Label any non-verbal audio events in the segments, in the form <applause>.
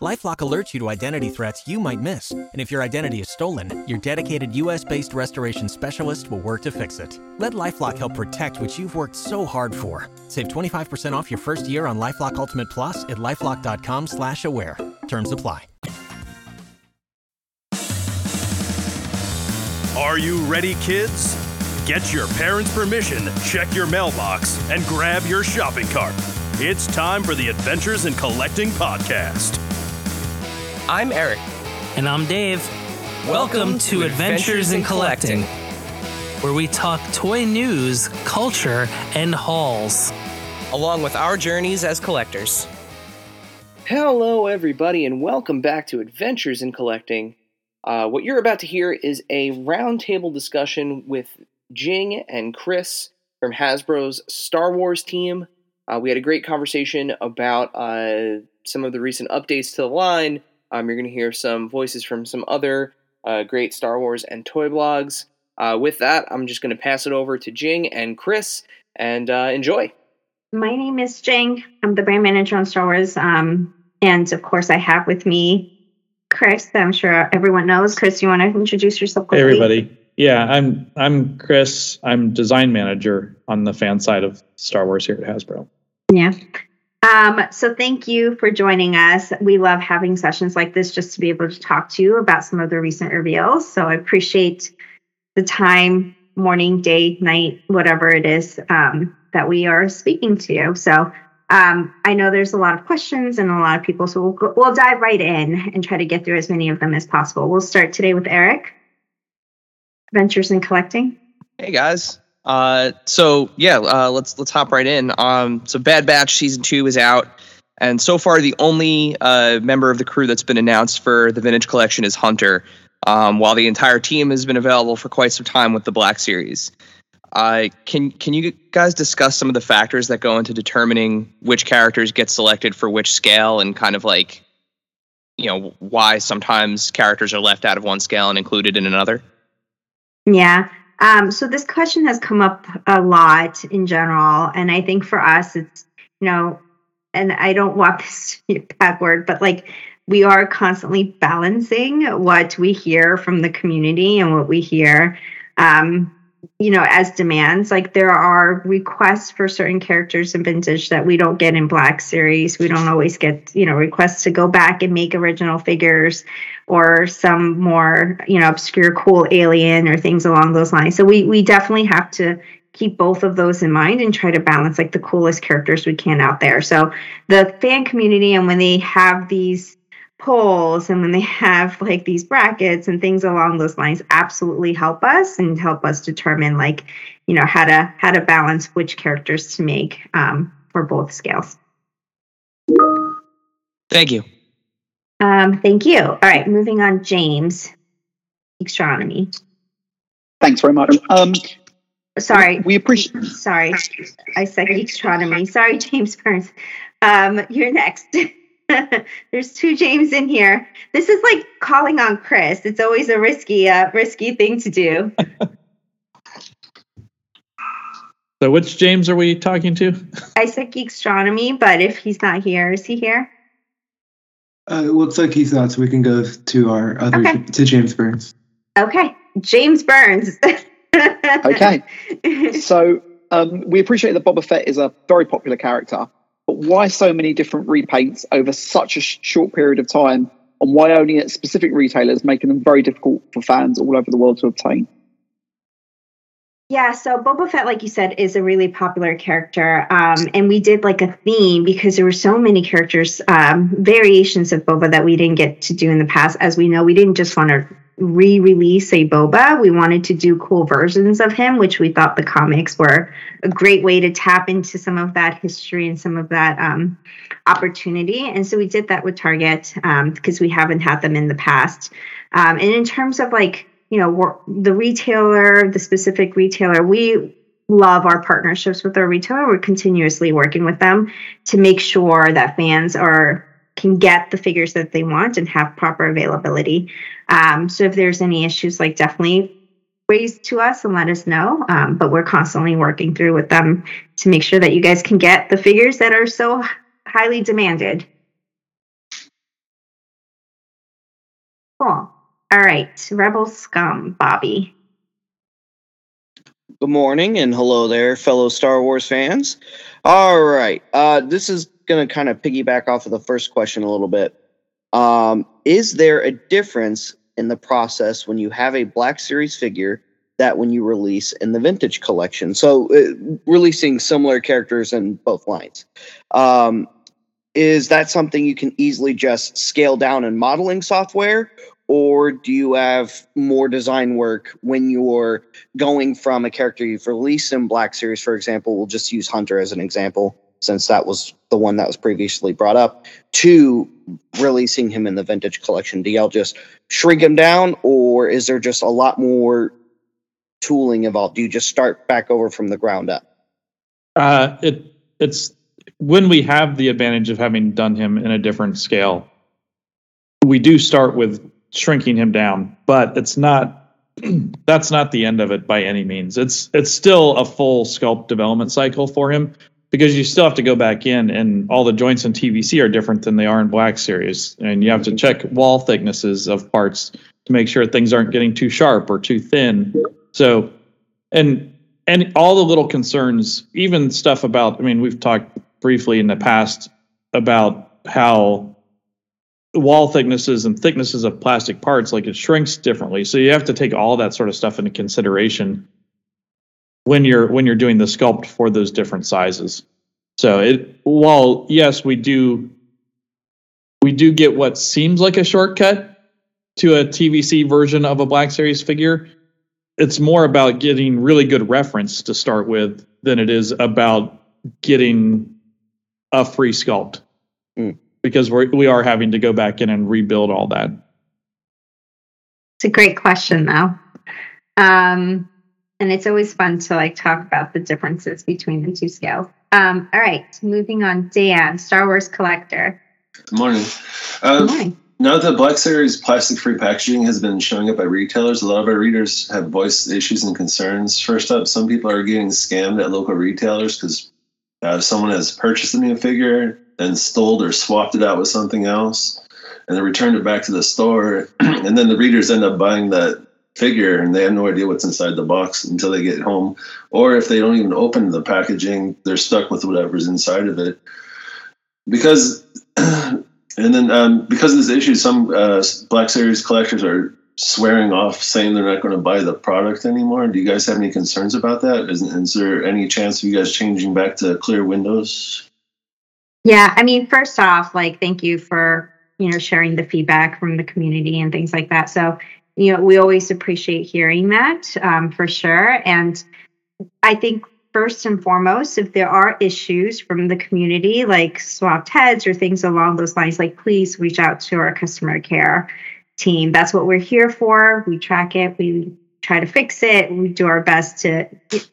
LifeLock alerts you to identity threats you might miss. And if your identity is stolen, your dedicated US-based restoration specialist will work to fix it. Let LifeLock help protect what you've worked so hard for. Save 25% off your first year on LifeLock Ultimate Plus at LifeLock.com slash aware. Terms apply. Are you ready, kids? Get your parents' permission, check your mailbox, and grab your shopping cart. It's time for the Adventures in Collecting podcast. I'm Eric. And I'm Dave. Welcome, to Adventures in Collecting, where we talk toy news, culture, and hauls. along with our journeys as collectors. Hello, everybody, and welcome back to Adventures in Collecting. Uh, what you're about to hear is a roundtable discussion with Jing and Chris from Hasbro's Star Wars team. Uh, we had a great conversation about uh, some of the recent updates to the line. Um, you're going to hear some voices from some other uh, great Star Wars and toy blogs. Uh, with that, I'm just going to pass it over to Jing and Chris and uh, enjoy. My name is Jing. I'm the brand manager on Star Wars. Um, and of course, I have with me Chris, that I'm sure everyone knows. Chris, you want to introduce yourself Hey everybody. Yeah, I'm I'm Chris. I'm design manager on the fan side of Star Wars here at Hasbro. Yeah. Um, so thank you for joining us. We love having sessions like this just to be able to talk to you about some of the recent reveals. So I appreciate the time, morning, day, night, whatever it is um, that we are speaking to you. So um, I know there's a lot of questions and a lot of people, so we'll we'll dive right in and try to get through as many of them as possible. We'll start today with Eric. Ventures in collecting. Hey guys. Uh, so yeah, uh, let's let's hop right in. Um, so Bad Batch season two is out, and so far the only uh, member of the crew that's been announced for the Vintage Collection is Hunter. Um, while the entire team has been available for quite some time with the Black Series. Uh, can can you guys discuss some of the factors that go into determining which characters get selected for which scale and kind of like, you know, why sometimes characters are left out of one scale and included in another? Yeah. Um, so this question has come up a lot in general, and I think for us, it's you know, and I don't want <laughs> this to be a bad word, but like we are constantly balancing what we hear from the community and what we hear, um, you know, as demands. Like there are requests for certain characters in vintage that we don't get in Black Series. We don't always get you know requests to go back and make original figures or some more you know obscure cool alien or things along those lines. So we we definitely have to keep both of those in mind and try to balance like the coolest characters we can out there. So the fan community and when they have these polls and when they have like these brackets and things along those lines absolutely help us and help us determine like you know how to how to balance which characters to make um, for both scales. Thank you. Um, thank you all right moving on james astronomy Thanks very much. Um, sorry we appreciate. Sorry, I said astronomy. Sorry, James Burns. Um, you're next. <laughs> There's two James in here. This is like calling on Chris. It's always a risky, uh, risky thing to do. <laughs> So which James are we talking to? I said astronomy, but if he's not here, is he here? Uh, it looks like he's not, so we can go to our other Okay. to James Burns. Okay, James Burns. <laughs> Okay. So um, we appreciate that Boba Fett is a very popular character, but why so many different repaints over such a sh- short period of time, and why only at specific retailers, making them very difficult for fans all over the world to obtain? Yeah, so Boba Fett, like you said, is a really popular character. Um, and we did like a theme because there were so many characters, um, variations of Boba that we didn't get to do in the past. As we know, we didn't just want to re release a Boba, we wanted to do cool versions of him, which we thought the comics were a great way to tap into some of that history and some of that um, opportunity. And so we did that with Target because um, we haven't had them in the past. Um, and in terms of like, you know the retailer the specific retailer we love our partnerships with our retailer. We're continuously working with them to make sure that fans are can get the figures that they want and have proper availability. Um, so if there's any issues like definitely raise to us and let us know. Um, but we're constantly working through with them to make sure that you guys can get the figures that are so highly demanded. Cool all right, Rebel Scum, Bobby. Good morning and hello there, fellow Star Wars fans. All right, uh, this is going to kind of piggyback off of the first question a little bit. Um, is there a difference in the process when you have a Black Series figure that when you release in the Vintage collection? So, uh, releasing similar characters in both lines. Um, is that something you can easily just scale down in modeling software or do you have more design work when you're going from a character you've released in Black Series, for example? We'll just use Hunter as an example, since that was the one that was previously brought up, to releasing him in the Vintage Collection. Do y'all just shrink him down, or is there just a lot more tooling involved? Do you just start back over from the ground up? Uh, it it's when we have the advantage of having done him in a different scale, we do start with shrinking him down, but it's not <clears throat> that's not the end of it by any means. It's it's still a full sculpt development cycle for him because you still have to go back in and all the joints in TVC are different than they are in Black Series, and you have to check wall thicknesses of parts to make sure things aren't getting too sharp or too thin. So, and and all the little concerns, even stuff about. I mean, we've talked briefly in the past about how wall thicknesses and thicknesses of plastic parts, like it shrinks differently. So you have to take all that sort of stuff into consideration when you're when you're doing the sculpt for those different sizes. So it while yes, we do we do get what seems like a shortcut to a TVC version of a Black Series figure. It's more about getting really good reference to start with than it is about getting a free sculpt. Mm because we're, we are having to go back in and rebuild all that. It's a great question, though. Um, and it's always fun to like talk about the differences between the two scales. Um, all right, moving on. Dan, Star Wars collector. Good morning. Uh, Good morning. Now that Black Series plastic free packaging has been showing up at retailers, a lot of our readers have voiced issues and concerns. First up, some people are getting scammed at local retailers because uh, someone has purchased a new figure, then stole or swapped it out with something else, and then returned it back to the store. <clears throat> and then the readers end up buying that figure and they have no idea what's inside the box until they get home. Or if they don't even open the packaging, they're stuck with whatever's inside of it. Because, <clears throat> and then um, because of this issue, some uh, Black Series collectors are swearing off saying they're not going to buy the product anymore. Do you guys have any concerns about that? Is, is there any chance of you guys changing back to clear windows? Yeah, I mean, first off, like, thank you for you know sharing the feedback from the community and things like that. So, you know, we always appreciate hearing that um, for sure. And I think first and foremost, if there are issues from the community, like swapped heads or things along those lines, like please reach out to our customer care team. That's what we're here for. We track it. We try to fix it. We do our best to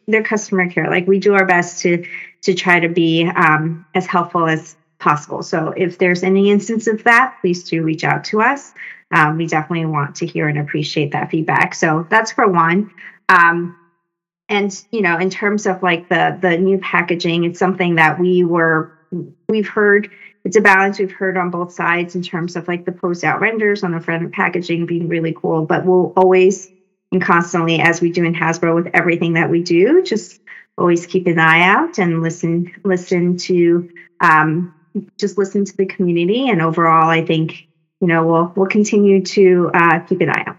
their customer care. Like we do our best to to try to be um, as helpful as possible. So if there's any instance of that, please do reach out to us. Um, we definitely want to hear and appreciate that feedback. So that's for one. Um, and you know, in terms of like the the new packaging, it's something that we were we've heard. It's a balance we've heard on both sides in terms of like the post out renders on the front of packaging being really cool, but we'll always and constantly, as we do in Hasbro with everything that we do, just always keep an eye out and listen listen to um, just listen to the community and overall i think you know we'll we'll continue to uh, keep an eye out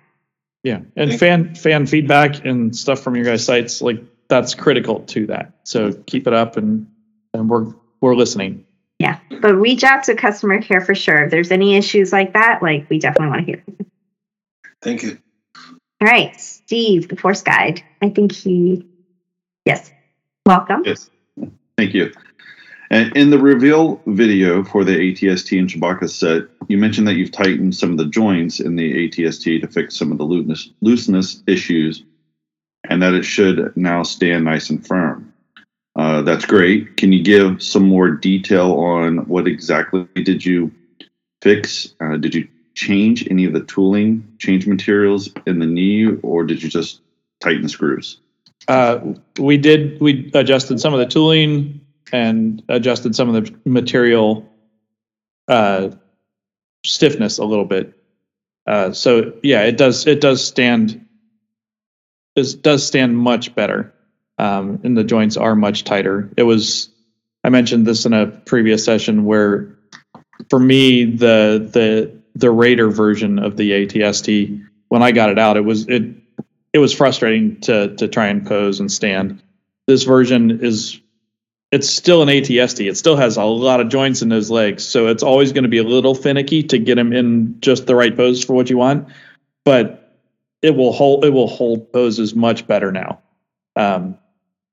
Yeah, and fan fan feedback and stuff from your guys' sites like that's critical to that. So keep it up, and and we're we're listening. Yeah, but reach out to customer care for sure. If there's any issues like that, like we definitely want to hear. Thank you. All right, Steve, the Force Guide. I think he, yes, welcome. Yes, thank you. And in the reveal video for the ATST and Chewbacca set, you mentioned that you've tightened some of the joints in the ATST to fix some of the looseness, looseness issues, and that it should now stand nice and firm. Uh, that's great. Can you give some more detail on what exactly did you fix? Uh, did you change any of the tooling, change materials in the knee, or did you just tighten the screws? Uh, we did. We adjusted some of the tooling and adjusted some of the material uh, stiffness a little bit. Uh, so yeah, it does. It does stand. It does stand much better, um, and the joints are much tighter. It was. I mentioned this in a previous session where, for me, the the the Raider version of the ATST when I got it out, it was it it was frustrating to to try and pose and stand. This version is it's still an ATST. It still has a lot of joints in those legs, so it's always going to be a little finicky to get him in just the right pose for what you want. But it will hold it will hold poses much better now. Um,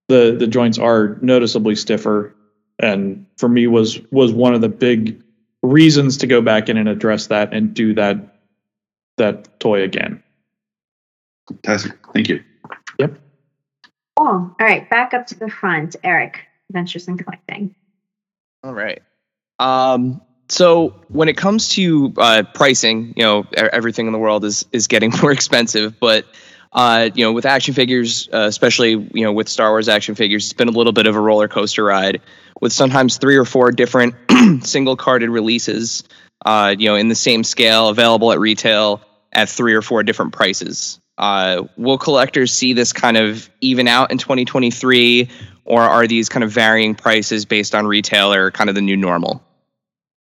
the the joints are noticeably stiffer, and for me was was one of the big reasons to go back in and address that and do that that toy again. Fantastic. Thank you. Yep. Cool. All right, back up to the front, Eric. Adventures in collecting. All right. Um, so when it comes to uh, pricing, you know, everything in the world is is getting <laughs> more expensive. But uh, you know, with action figures, uh, especially you know with Star Wars action figures, it's been a little bit of a roller coaster ride with sometimes three or four different <clears throat> single carded releases. Uh, you know, in the same scale, available at retail at three or four different prices. Uh, will collectors see this kind of even out in 2023, or are these kind of varying prices based on retailer kind of the new normal?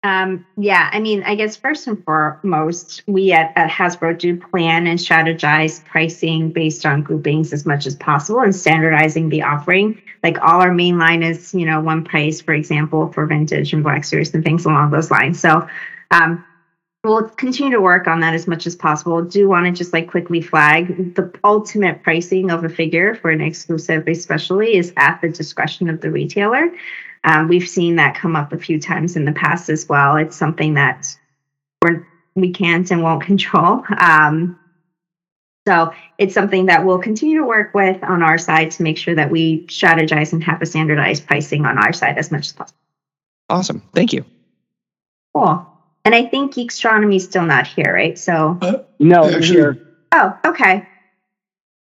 Um, yeah, I mean, I guess first and foremost, we at, at Hasbro do plan and strategize pricing based on groupings as much as possible and standardizing the offering. Like all our main line is, you know, one price, for example, for vintage and Black Series and things along those lines. So um, we'll continue to work on that as much as possible. Do want to just like quickly flag the ultimate pricing of a figure for an exclusive, especially, is at the discretion of the retailer. Um, we've seen that come up a few times in the past as well. It's something that we're, we can't and won't <laughs> control. Um, so it's something that we'll continue to work with on our side to make sure that we strategize and have a standardized pricing on our side as much as possible. Awesome. Thank you. Cool. And I think Geekstronomy's still not here, right? So no, Actually, here. Oh, okay.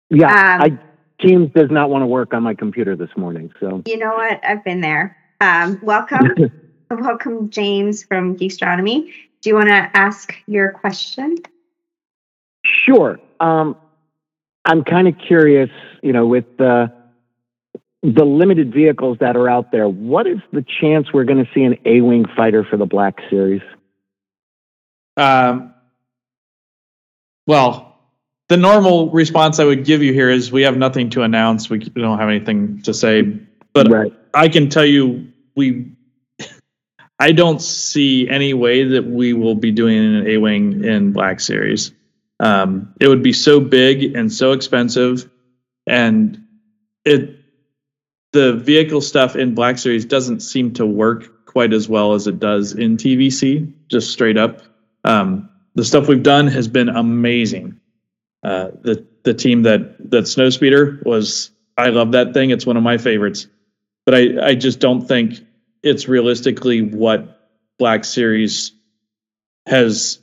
Yeah, um, I Teams does not want to work on my computer this morning. So you know what? I've been there. Um, welcome, <laughs> welcome, James from Geekstronomy. Do you want to ask your question? Sure. Um, I'm kind of curious. You know, with the the limited vehicles that are out there, what is the chance we're going to see an A-wing fighter for the Black Series? Um, well, the normal response I would give you here is we have nothing to announce. We don't have anything to say. But right. I can tell you, we. <laughs> I don't see any way that we will be doing an A wing in Black Series. Um, it would be so big and so expensive, and it the vehicle stuff in Black Series doesn't seem to work quite as well as it does in TVC. Just straight up, um, the stuff we've done has been amazing. Uh, the the team that that Snowspeeder was, I love that thing. It's one of my favorites, but I I just don't think it's realistically what Black Series has.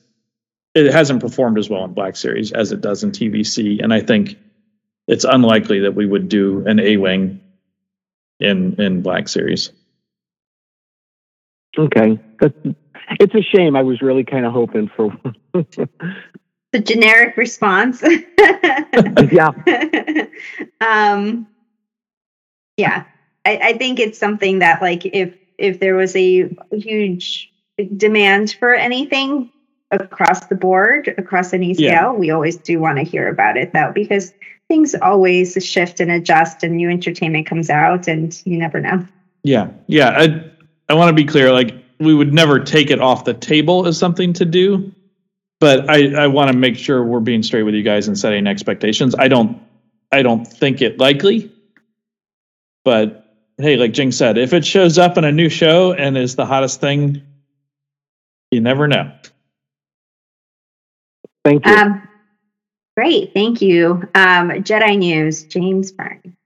It hasn't performed as well in Black Series as it does in TVC, and I think it's unlikely that we would do an A wing in in Black Series. Okay, that's <laughs> it's a shame. I was really kind of hoping for <laughs> the generic response. <laughs> yeah. um, yeah, I, I think it's something that like if if there was a huge demand for anything, across the board, across any scale, yeah. we always do want to hear about it though, because things always shift and adjust and new entertainment comes out and you never know. Yeah. Yeah. I, I want to be clear. Like we would never take it off the table as something to do, but I, I want to make sure we're being straight with you guys and setting expectations. I don't, I don't think it likely, but hey, like Jing said, if it shows up in a new show and is the hottest thing, you never know. Thank you. Um, great, thank you. Um, Jedi News, James Byrne.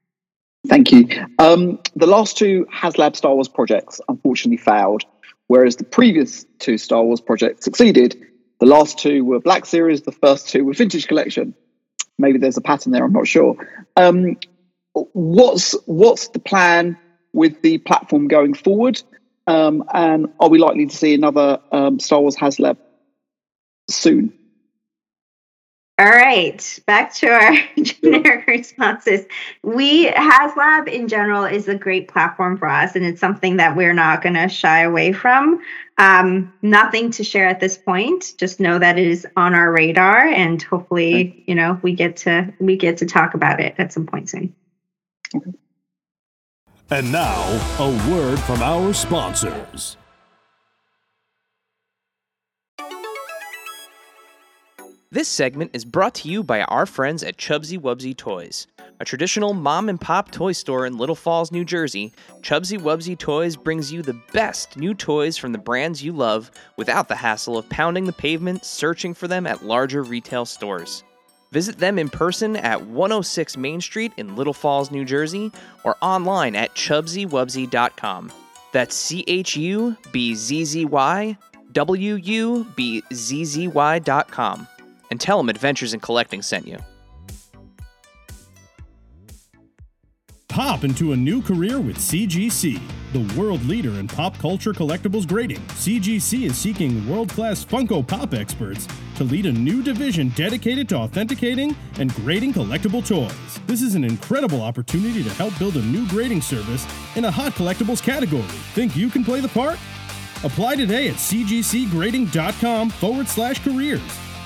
Thank you. Um, the last two HasLab Star Wars projects unfortunately failed, whereas the previous two Star Wars projects succeeded. The last two were Black Series, the first two were Vintage Collection. Maybe there's a pattern there, I'm not sure. Um, what's what's the plan with the platform going forward? Um, and are we likely to see another um, Star Wars HasLab soon? All right, back to our <laughs> generic responses. We HasLab in general is a great platform for us, and it's something that we're not going to shy away from. Um, nothing to share at this point. Just know that it is on our radar, and hopefully, you know, we get to we get to talk about it at some point soon. And now, a word from our sponsors. This segment is brought to you by our friends at Chubsy Wubsy Toys. A traditional mom and pop toy store in Little Falls, New Jersey, Chubsy Wubsy Toys brings you the best new toys from the brands you love without the hassle of pounding the pavement searching for them at larger retail stores. Visit them in person at 106 Main Street in Little Falls, New Jersey, or online at chubsywubsy.com. That's C H U B Z Z Y W U B Z Z Y.com. And tell them Adventures in Collecting sent you. Pop into a new career with CGC, the world leader in pop culture collectibles grading. CGC is seeking world class Funko Pop experts to lead a new division dedicated to authenticating and grading collectible toys. This is an incredible opportunity to help build a new grading service in a hot collectibles category. Think you can play the part? Apply today at cgcgrading.com forward slash careers.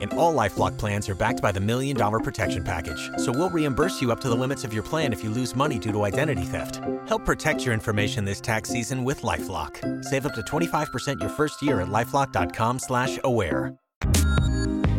And all LifeLock plans are backed by the Million Dollar Protection Package. So we'll reimburse you up to the limits of your plan if you lose money due to identity theft. Help protect your information this tax season with LifeLock. Save up to 25% your first year at LifeLock.com slash aware.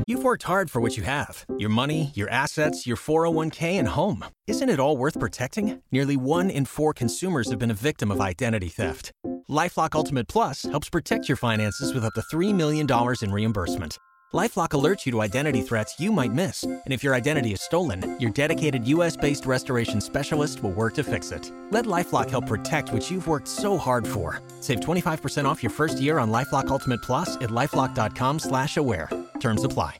You've worked hard for what you have your money, your assets, your 401k, and home. Isn't it all worth protecting? Nearly one in four consumers have been a victim of identity theft. Lifelock Ultimate Plus helps protect your finances with up to $3 million in reimbursement. LifeLock alerts you to identity threats you might miss, and if your identity is stolen, your dedicated U.S.-based restoration specialist will work to fix it. Let LifeLock help protect what you've worked so hard for. Save 25% off your first year on LifeLock Ultimate Plus at lifeLock.com/aware. Terms apply.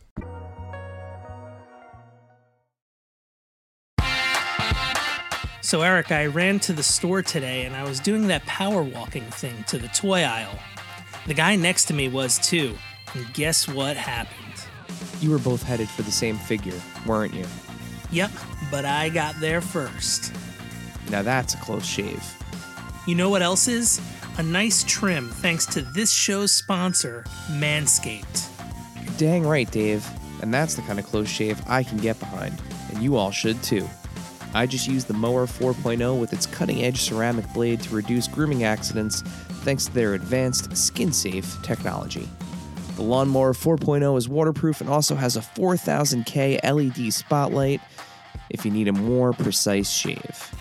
So Eric, I ran to the store today and I was doing that power walking thing to the toy aisle. The guy next to me was too. And guess what happened? You were both headed for the same figure, weren't you? Yep, but I got there first. Now that's a close shave. You know what else is? A nice trim thanks to this show's sponsor, Manscaped. You're dang right, Dave. And that's the kind of close shave I can get behind, and you all should too. I just use the Mower 4.0 with its cutting edge ceramic blade to reduce grooming accidents thanks to their advanced skin safe technology. The Lawnmower 4.0 is waterproof and also has a 4000K LED spotlight if you need a more precise shave.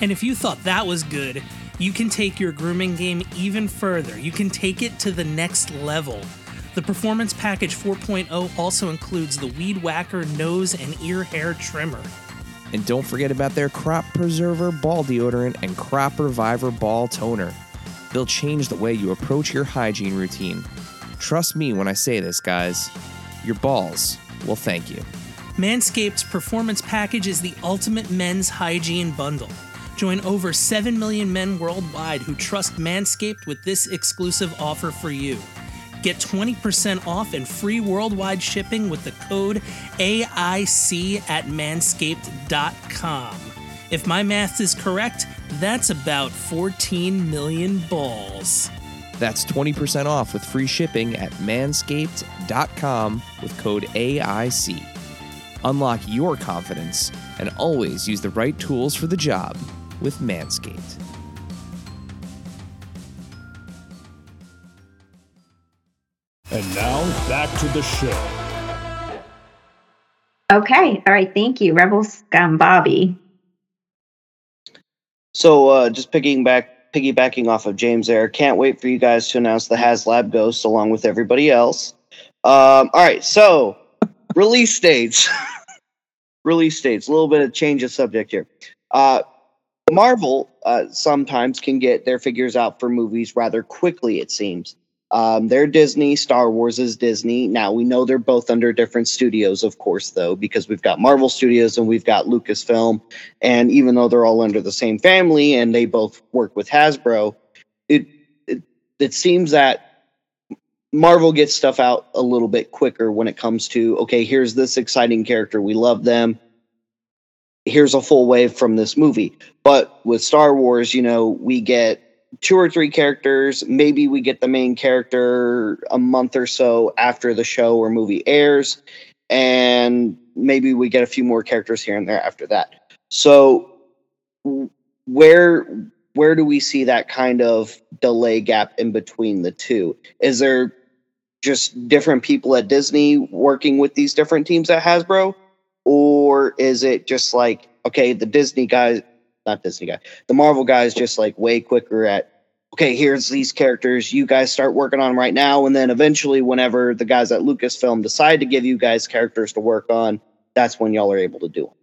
And if you thought that was good, you can take your grooming game even further. You can take it to the next level. The Performance Package 4.0 also includes the Weed Whacker nose and ear hair trimmer. And don't forget about their Crop Preserver ball deodorant and Crop Reviver ball toner. They'll change the way you approach your hygiene routine. Trust me when I say this, guys. Your balls will thank you. Manscaped's performance package is the ultimate men's hygiene bundle. Join over 7 million men worldwide who trust Manscaped with this exclusive offer for you. Get 20% off and free worldwide shipping with the code AIC at manscaped.com. If my math is correct, that's about 14 million balls. That's 20% off with free shipping at manscaped.com with code AIC. Unlock your confidence and always use the right tools for the job with Manscaped. And now back to the show. Okay. All right. Thank you, Rebel Scum Bobby. So uh, just picking back, piggybacking off of James there. Can't wait for you guys to announce the HasLab Ghost along with everybody else. Um, all right. So <laughs> release dates. <laughs> release dates. A little bit of change of subject here. Uh, Marvel uh, sometimes can get their figures out for movies rather quickly, it seems. Um, they're Disney, Star Wars is Disney. Now, we know they're both under different studios, of course, though, because we've got Marvel Studios and we've got Lucasfilm. And even though they're all under the same family and they both work with Hasbro, it, it, it seems that Marvel gets stuff out a little bit quicker when it comes to, okay, here's this exciting character. We love them here's a full wave from this movie. But with Star Wars, you know, we get two or three characters. Maybe we get the main character a month or so after the show or movie airs. And maybe we get a few more characters here and there after that. So where where do we see that kind of delay gap in between the two? Is there just different people at Disney working with these different teams at Hasbro? or is it just like okay the disney guys not disney guy. The marvel guys just like way quicker at okay here's these characters you guys start working on right now. And then eventually whenever the guys at lucasfilm decide to give you guys characters to work on that's when y'all are able to do them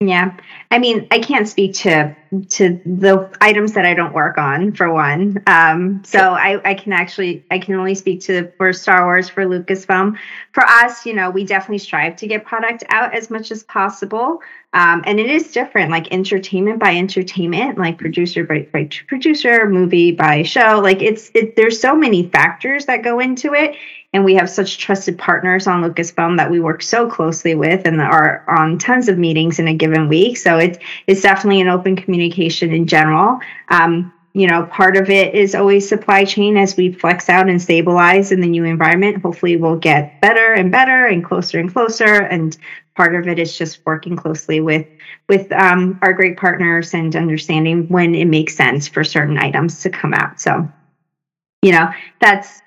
yeah. I mean, I can't speak to to the items that I don't work on for one. Um, so I, I can actually I can only speak to for Star Wars for Lucasfilm. For us, you know, we definitely strive to get product out as much as possible. Um, and it is different, like entertainment by entertainment, like producer by, by producer, movie by show. Like it's it, there's so many factors that go into it, and we have such trusted partners on Lucasfilm that we work so closely with and are on tons of meetings in a given week. So it's it's definitely an open communication in general. Um, you know, part of it is always supply chain as we flex out and stabilize in the new environment. Hopefully, we'll get better and better and closer and closer. And part of it is just working closely with with um, our great partners and understanding when it makes sense for certain items to come out. So, you know, that's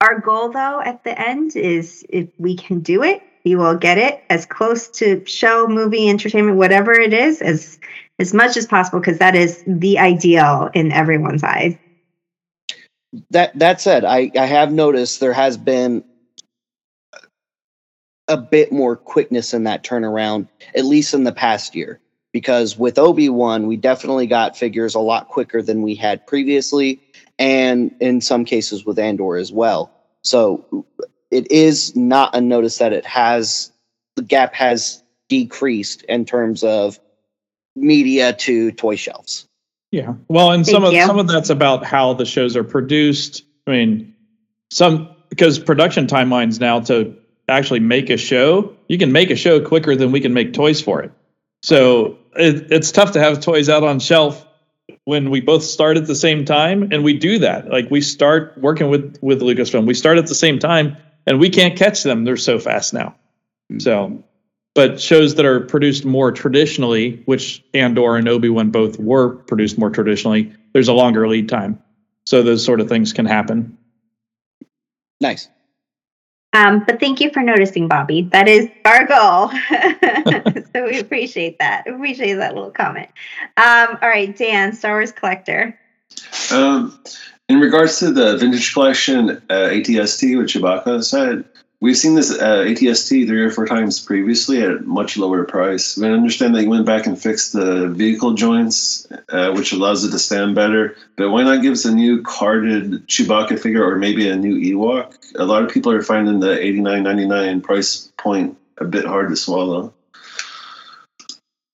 our goal, though, at the end is if we can do it, we will get it as close to show, movie, entertainment, whatever it is, as as much as possible, because that is the ideal in everyone's eyes. That that said, I I have noticed there has been a bit more quickness in that turnaround, at least in the past year. Because with Obi Wan, we definitely got figures a lot quicker than we had previously, and in some cases with Andor as well. So it is not unnoticed that it has the gap has decreased in terms of media to toy shelves. Yeah. Well, and Thank some you. of some of that's about how the shows are produced. I mean, some because production timelines now to actually make a show, you can make a show quicker than we can make toys for it. So it, it's tough to have toys out on shelf when we both start at the same time and we do that. Like we start working with with lucasfilm. We start at the same time and we can't catch them. They're so fast now. Mm-hmm. so but shows that are produced more traditionally which andor and obi-wan both were produced more traditionally there's a longer lead time. So those sort of things can happen. Nice. Um, but thank you for noticing, Bobby. That is our goal. <laughs> <laughs> so we appreciate that. Appreciate that little comment. Um, all right, Dan, Star Wars collector. Um, in regards to the vintage collection uh, ATST, which Chewbacca said, We've seen this uh, ATST three or four times previously at much lower price. We understand that you went back and fixed the vehicle joints, uh, which allows it to stand better. But why not give us a new carded Chewbacca figure or maybe a new Ewok? A lot of people are finding the eighty nine ninety nine price point a bit hard to swallow.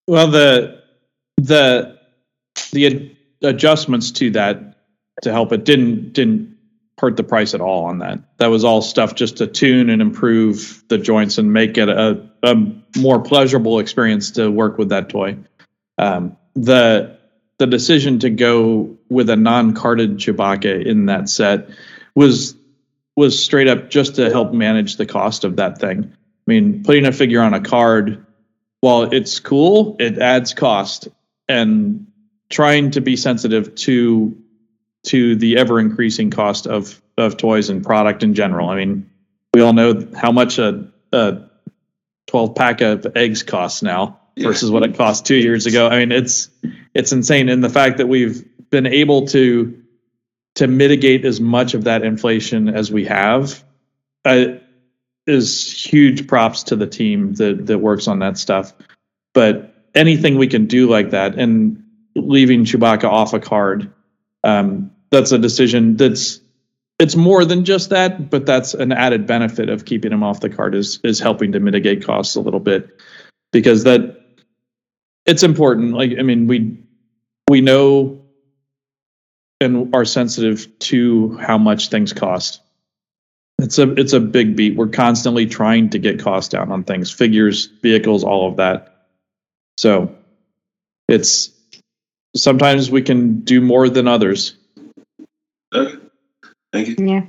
Well, the the the ad- adjustments to that to help it didn't didn't hurt the price at all on that. That was all stuff just to tune and improve the joints and make it a, a more pleasurable experience to work with that toy. Um, the the decision to go with a non-carded Chewbacca in that set was was straight up just to help manage the cost of that thing. I mean, putting a figure on a card, while it's cool, it adds cost, and trying to be sensitive to to the ever increasing cost of of toys and product in general. I mean, we all know how much a, a 12 pack of eggs costs now versus what it cost two years ago. I mean, it's it's insane, and the fact that we've been able to to mitigate as much of that inflation as we have uh, is huge props to the team that that works on that stuff. But anything we can do like that, and leaving Chewbacca off a card, um, that's a decision that's it's more than just that, but that's an added benefit of keeping him off the card is is helping to mitigate costs a little bit because that it's important. Like I mean, we we know and are sensitive to how much things cost. It's a it's a big beat. We're constantly trying to get costs down on things, figures, vehicles, all of that. So it's sometimes we can do more than others. Okay. Thank you. Yeah.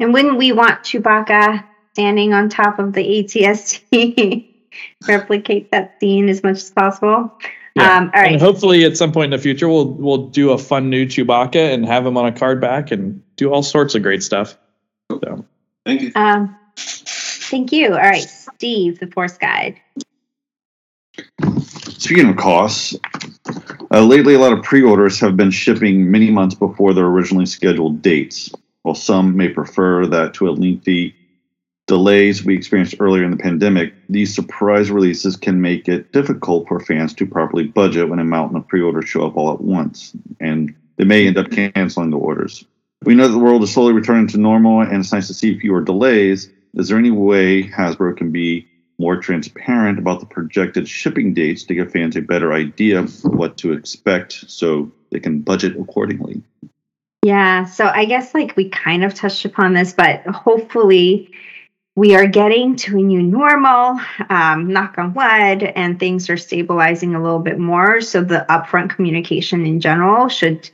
And wouldn't we want Chewbacca standing on top of the ATST <laughs> replicate that scene as much as possible? Yeah. Um, all right. And hopefully at some point in the future we'll we'll do a fun new Chewbacca and have him on a card back and do all sorts of great stuff. So thank you. Um, thank you. All right, Steve, the Force Guide. Speaking of costs, uh, lately a lot of pre-orders have been shipping many months before their originally scheduled dates. While some may prefer that to a lengthy delays we experienced earlier in the pandemic, these surprise releases can make it difficult for fans to properly budget when a mountain of pre-orders show up all at once, and they may end up canceling the orders. We know that the world is slowly returning to normal, and it's nice to see fewer delays. Is there any way Hasbro can be more transparent about the projected shipping dates to give fans a better idea of what to expect so they can budget accordingly? Yeah, so I guess like we kind of touched upon this, but hopefully we are getting to a new normal, um, knock on wood, and things are stabilizing a little bit more. So the upfront communication in general should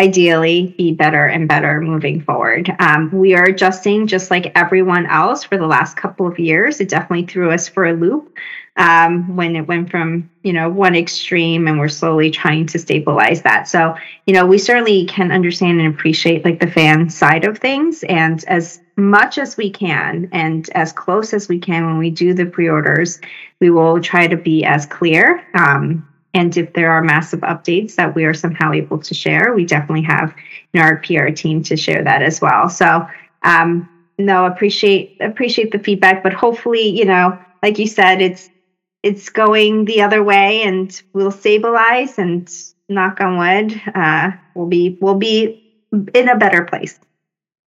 ideally be better and better moving forward. Um, we are adjusting just like everyone else for the last couple of years. It definitely threw us for a loop um, when it went from you know one extreme, and we're slowly trying to stabilize that. So you know we certainly can understand and appreciate like the fan side of things, and as much as we can and as close as we can when we do the pre-orders we will try to be as clear um, and if there are massive updates that we are somehow able to share, we definitely have know, our PR team to share that as well. So um, no, appreciate appreciate the feedback, but hopefully, you know, like you said, it's it's going the other way, and we'll stabilize and knock on wood, uh, we'll be we'll be in a better place.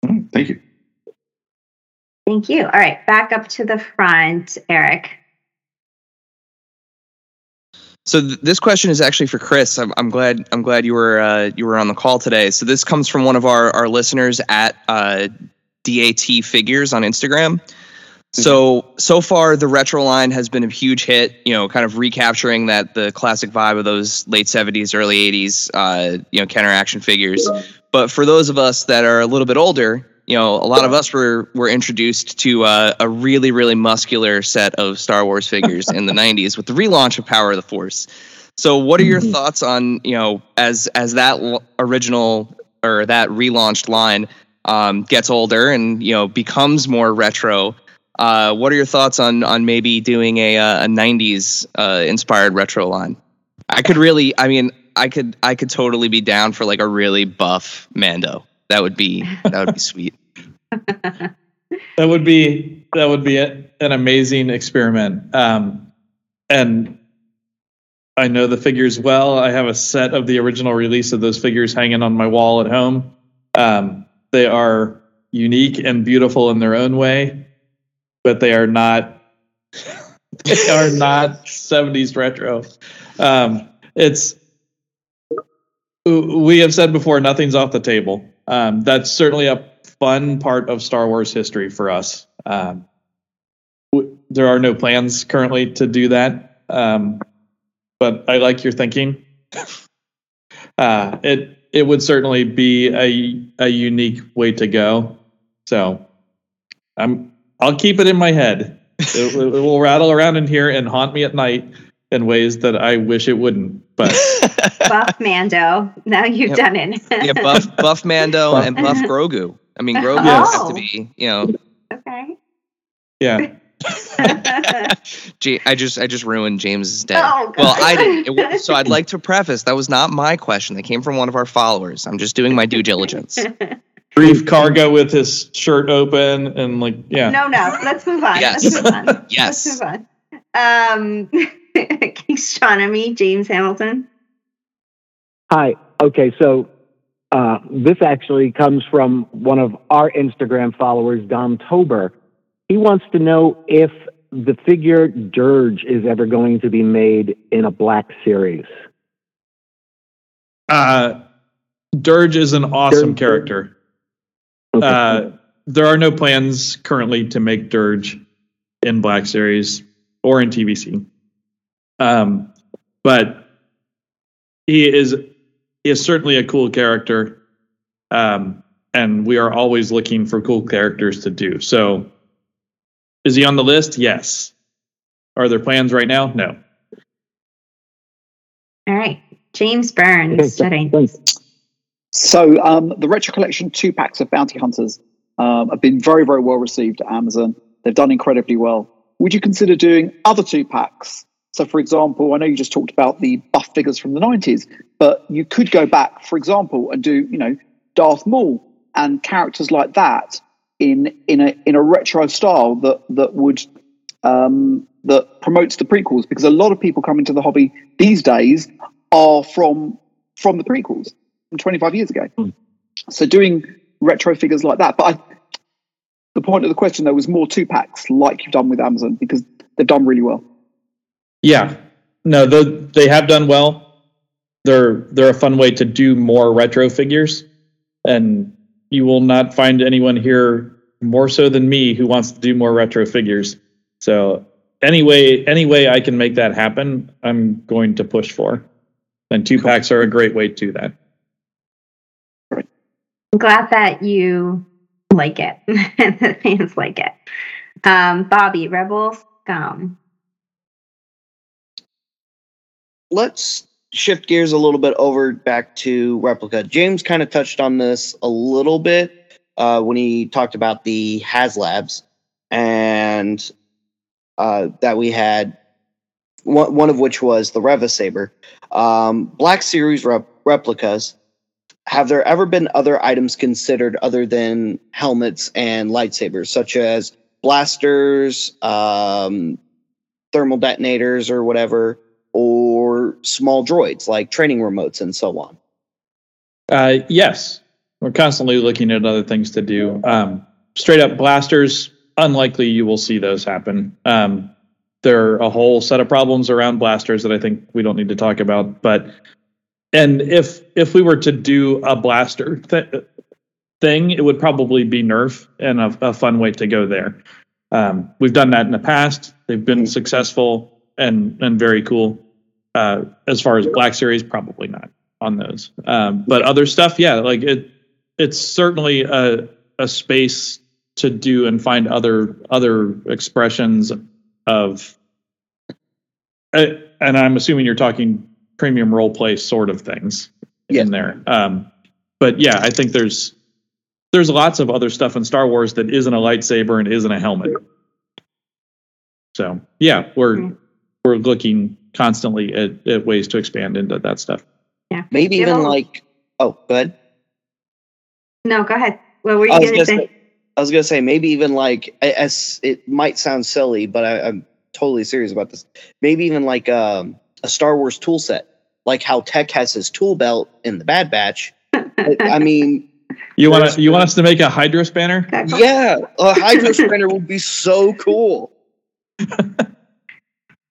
Thank you. Thank you. All right, back up to the front, Eric. So th- this question is actually for Chris. I'm, I'm glad I'm glad you were uh, you were on the call today. So this comes from one of our our listeners at uh, DAT Figures on Instagram. So so far the retro line has been a huge hit. You know, kind of recapturing that the classic vibe of those late '70s, early '80s, uh, you know, counter action figures. But for those of us that are a little bit older, you know, a lot of us were were introduced to uh, a really really muscular set of Star Wars figures in the <laughs> '90s with the relaunch of Power of the Force. So, what are your thoughts on you know as as that l- original or that relaunched line um, gets older and you know becomes more retro? Uh, what are your thoughts on on maybe doing a uh, a '90s uh, inspired retro line? I could really, I mean, I could I could totally be down for like a really buff Mando. That would be that would be <laughs> sweet. <laughs> that would be that would be a, an amazing experiment. Um, and I know the figures well. I have a set of the original release of those figures hanging on my wall at home. Um, they are unique and beautiful in their own way, but they are not <laughs> they are not 70s retro. Um, it's we have said before, nothing's off the table. Um, that's certainly a fun part of Star Wars history for us. Um, w- there are no plans currently to do that, um, but I like your thinking. <laughs> uh, it it would certainly be a a unique way to go. So, I'm I'll keep it in my head. It, it will rattle around in here and haunt me at night in ways that I wish it wouldn't. But <laughs> buff Mando. Now you've Yep. done it. yeah, buff buff Mando Buff- and buff Grogu. I mean, <laughs> Grogu Yes. has to be, you know. Oh, okay. yeah, <laughs> Ja- I just I just ruined James's day. Oh, well, I didn't. It so I'd like to preface that was not my question. That came from one of our followers. I'm just doing my due diligence. brief cargo with his shirt open and like yeah. No, no. Let's move on. Yes. Let's move on. Yes. Let's move on. Um, <laughs> astronomy, James Hamilton. Hi. Okay, so uh, this actually comes from one of our Instagram followers, Dom Tober. He wants to know if the figure Durge is ever going to be made in a black series. Uh, Durge is an awesome Durge. character. Okay. Uh, there are no plans currently to make Durge in Black Series or in TVC. Um, but he is he is certainly a cool character, um, and we are always looking for cool characters to do. So, is he on the list? Yes. Are there plans right now? No. All right. James Burns. Okay, thanks. So um, the retro collection two packs of bounty hunters um, have been very very well received at Amazon. They've done incredibly well. Would you consider doing other two packs? So, for example, I know you just talked about the buff figures from the '90s, but you could go back, for example, and do you know Darth Maul and characters like that in in a in a retro style that that would um, that promotes the prequels because a lot of people coming to the hobby these days are from from the prequels from 25 years ago. So doing retro figures like that, but I, the point of the question though was more two packs like you've done with Amazon because they've done really well. Yeah, no, they they have done well. They're they're a fun way to do more retro figures, and you will not find anyone here more so than me who wants to do more retro figures. So any way any way I can make that happen, I'm going to push for. And two packs are a great way to do that. I'm glad that you like it. and <laughs> the fans like it. Um, Bobby, Rebels, Scum. let's shift gears a little bit over back to replica. James kind of touched on this a little bit uh, when he talked about the HasLabs and uh, that we had one, one of which was the Reva Saber. Um, Black Series rep- replicas. Have there ever been other items considered other than helmets and lightsabers, such as blasters, um, thermal detonators, or whatever? or small droids like training remotes and so on. Uh, yes, we're constantly looking at other things to do. Um, straight up blasters, unlikely you will see those happen. Um, there are a whole set of problems around blasters that I think we don't need to talk about. But and if if we were to do a blaster th- thing, it would probably be Nerf and a, a fun way to go there. Um, we've done that in the past. They've been successful and and very cool. Uh, as far as Black Series, probably not on those. Um, but other stuff, yeah, like it, it's certainly a a space to do and find other other expressions of. Uh, and I'm assuming you're talking premium role play sort of things in there. Um, but yeah, I think there's there's lots of other stuff in Star Wars that isn't a lightsaber and isn't a helmet. So yeah, we're we're looking constantly at, at ways to expand into that stuff. Yeah. Maybe You even know- like, oh, go ahead. No, go ahead. What were you I was going to say? say, I was gonna say maybe even like a- as it might sound silly, but I, I'm totally serious about this. Maybe even like um, a Star Wars tool set, like how Tech has his tool belt in the Bad Batch. I, I <laughs> mean, You want to you want us to make a Hydro spanner? yeah, a Hydro Sprinter would be so cool. <laughs>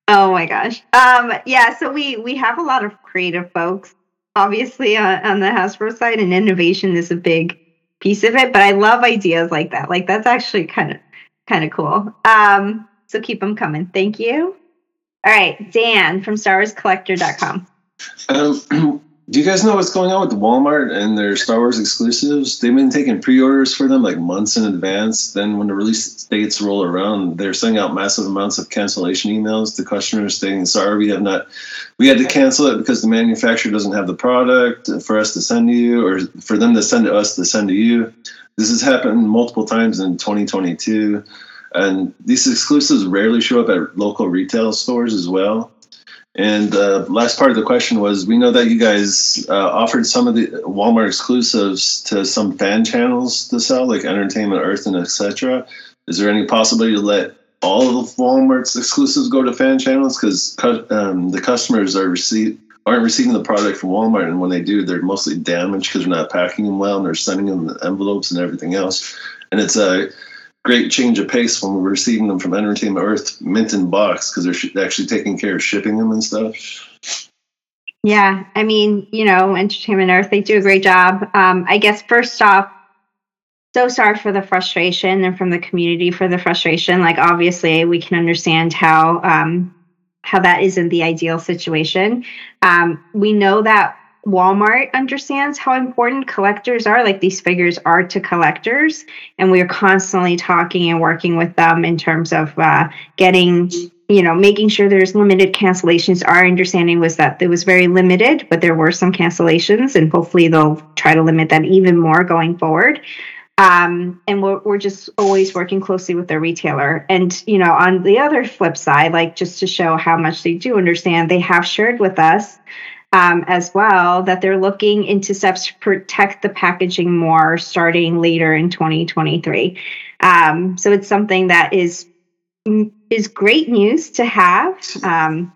Oh my gosh. Um, yeah, so we we have a lot of creative folks obviously on, on the Hasbro side, and innovation is a big piece of it. But I love ideas like that. Like that's actually kind of kind of cool. Um, so keep them coming. Thank you. All right, Dan from StarWarsCollector.com. Um, <clears throat> do you guys know what's going on with Walmart and their Star Wars exclusives? They've been taking pre-orders for them like months in advance. Then when the release dates roll around, they're sending out massive amounts of cancellation emails to customers saying, "Sorry, we have not. We had to cancel it because the manufacturer doesn't have the product for us to send to you, or for them to send to us to send to you." This has happened multiple times in 2022, and these exclusives rarely show up at local retail stores as well. And uh, last part of the question was: We know that you guys uh, offered some of the Walmart exclusives to some fan channels to sell, like Entertainment Earth and etc. Is there any possibility to let all of Walmart's exclusives go to fan channels? Because um, the customers are receive aren't receiving the product from Walmart, and when they do, they're mostly damaged because they're not packing them well, and they're sending them the envelopes and everything else. And it's a great change of pace when we're receiving them from Entertainment Earth mint in box because they're sh- actually taking care of shipping them and stuff. Yeah, I mean, you know, Entertainment Earth, they do a great job. Um, I guess first off, so sorry for the frustration and from the community for the frustration. Like, obviously, we can understand how um, how that isn't the ideal situation. Um, we know that Walmart understands how important collectors are. Like these figures are to collectors, and we are constantly talking and working with them in terms of uh, getting, you know, making sure there's limited cancellations. Our understanding was that it was very limited, but there were some cancellations, and hopefully they'll try to limit that even more going forward. Um, and we're, we're just always working closely with the retailer. And, you know, on the other flip side, like just to show how much they do understand, they have shared with us um, as well that they're looking into steps to protect the packaging more starting later in 2023. Um, so it's something that is is great news to have. Um,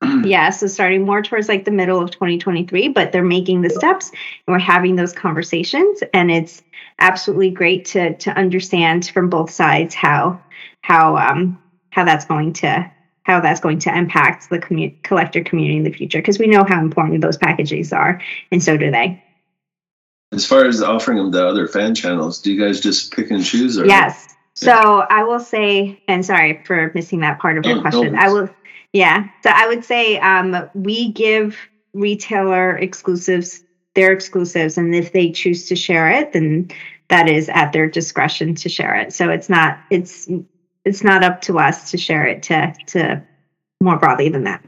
<clears throat> yeah, so starting more towards like the middle of 2023, but they're making the steps and we're having those conversations, and it's absolutely great to to understand from both sides how how um, how that's going to how that's going to impact the commu- collector community in the future because we know how important those packages are, and so do they. As far as offering them to other fan channels, do you guys just pick and choose? Or yes. So I will say, and sorry for missing that part of your oh, question. No I will, yeah. So I would say um, we give retailer exclusives their exclusives, and if they choose to share it, then that is at their discretion to share it. So it's not it's it's not up to us to share it to to more broadly than that.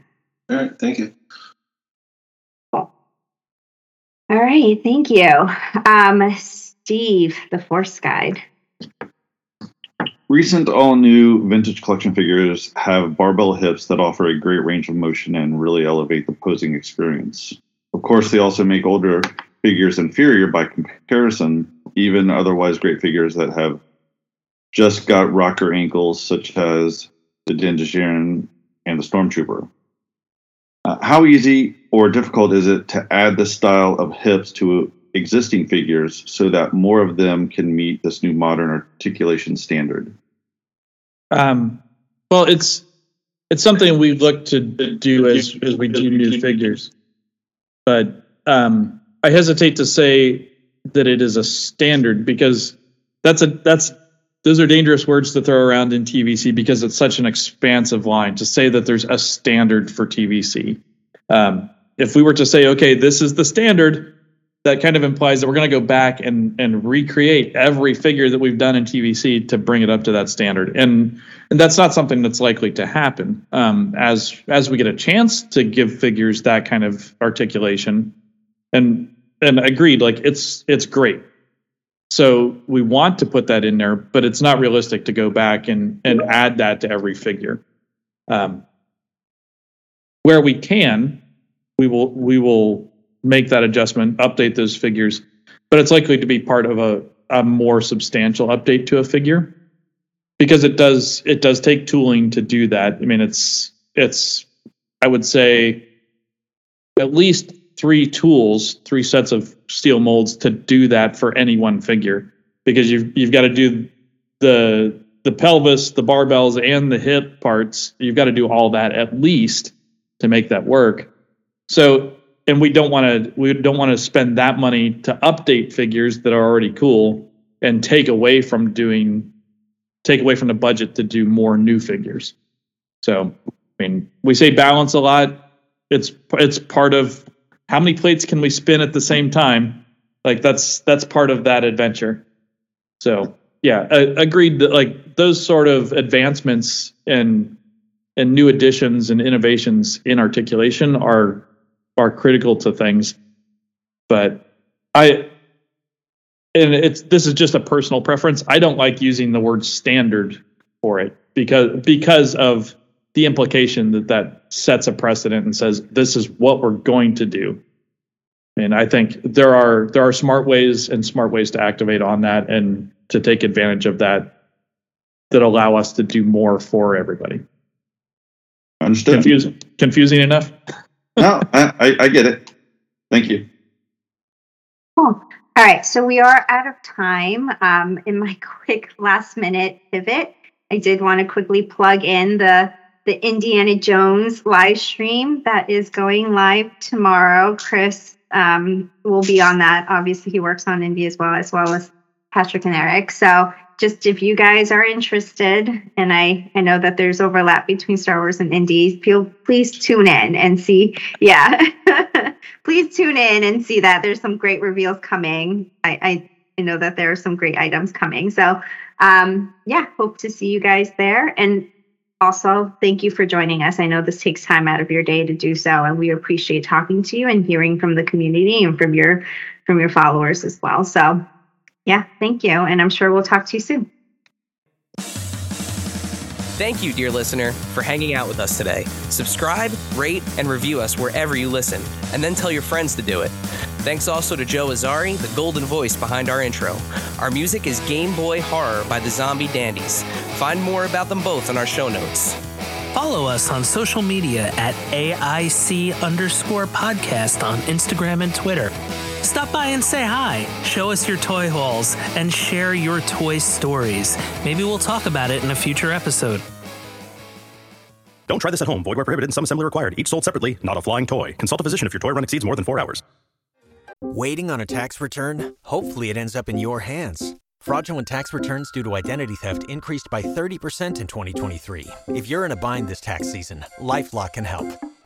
All right, thank you. Cool. All right, thank you. Um, Steve, the Force Guide. Recent all new vintage collection figures have barbell hips that offer a great range of motion and really elevate the posing experience. Of course, they also make older figures inferior by comparison, even otherwise great figures that have just got rocker ankles, such as the Din and the Stormtrooper. Uh, how easy or difficult is it to add the style of hips to existing figures so that more of them can meet this new modern articulation standard? Um, well, it's it's something we look to do as as we do new figures, but um, I hesitate to say that it is a standard because that's a that's those are dangerous words to throw around in TVC because it's such an expansive line to say that there's a standard for TVC. Um, if we were to say, okay, this is the standard, that kind of implies that we're going to go back and and recreate every figure that we've done in TVC to bring it up to that standard, and and that's not something that's likely to happen. Um, as as we get a chance to give figures that kind of articulation, and and agreed, like it's it's great. So we want to put that in there, but it's not realistic to go back and and add that to every figure. Um, where we can, we will we will make that adjustment, update those figures, but it's likely to be part of a, a more substantial update to a figure because it does it does take tooling to do that. I mean, it's it's I would say at least three tools, three sets of steel molds to do that for any one figure because you've you've got to do the the pelvis, the barbells, and the hip parts. You've got to do all that at least to make that work. So and we don't want to we don't want to spend that money to update figures that are already cool and take away from doing take away from the budget to do more new figures. So, I mean, we say balance a lot. It's it's part of how many plates can we spin at the same time? Like that's that's part of that adventure. So, yeah, I, agreed that like those sort of advancements and and new additions and innovations in articulation are are critical to things. But I and it's this is just a personal preference. I don't like using the word standard for it because because of the implication that that sets a precedent and says this is what we're going to do. And I think there are there are smart ways and smart ways to activate on that and to take advantage of that that allow us to do more for everybody. Understood. Confusing confusing enough? <laughs> no, I, I get it. Thank you. Cool. All right, so we are out of time. Um, in my <laughs> quick last minute pivot, I did want to quickly plug in the the Indiana Jones live stream that is going live tomorrow. Chris um, will be on that. Obviously, he works on Indy as well, as well as Patrick and Eric. So just if you guys are interested, and I I know that there's overlap between Star Wars and Indy, feel please tune in and see. Yeah, <laughs> please tune in and see that there's some great reveals coming. I I, I know that there are some great items coming. So um yeah, hope to see you guys there. And also thank you for joining us. I know this takes time out of your day to do so, and we appreciate talking to you and hearing from the community and from your from your followers as well. So yeah, thank you. And I'm sure we'll talk to you soon. Thank you, dear listener, for hanging out with us today. Subscribe, rate, and review us wherever you listen, and then tell your friends to do it. Thanks also to Joe Azzari, the golden voice behind our intro. Our music is Game Boy Horror by the Zombie Dandies. Find more about them both in our show notes. Follow us on social media at AIC underscore podcast on Instagram and Twitter. Stop by and say hi, show us your toy hauls, and share your toy stories. Maybe we'll talk about it in a future episode. Don't try this at home. Void where prohibited and some assembly required. Each sold separately, not a flying toy. Consult a physician if your toy run exceeds more than four hours. Waiting on a tax return? Hopefully, it ends up in your hands. Fraudulent tax returns due to identity theft increased by 30% in 2023. If you're in a bind this tax season, LifeLock can help.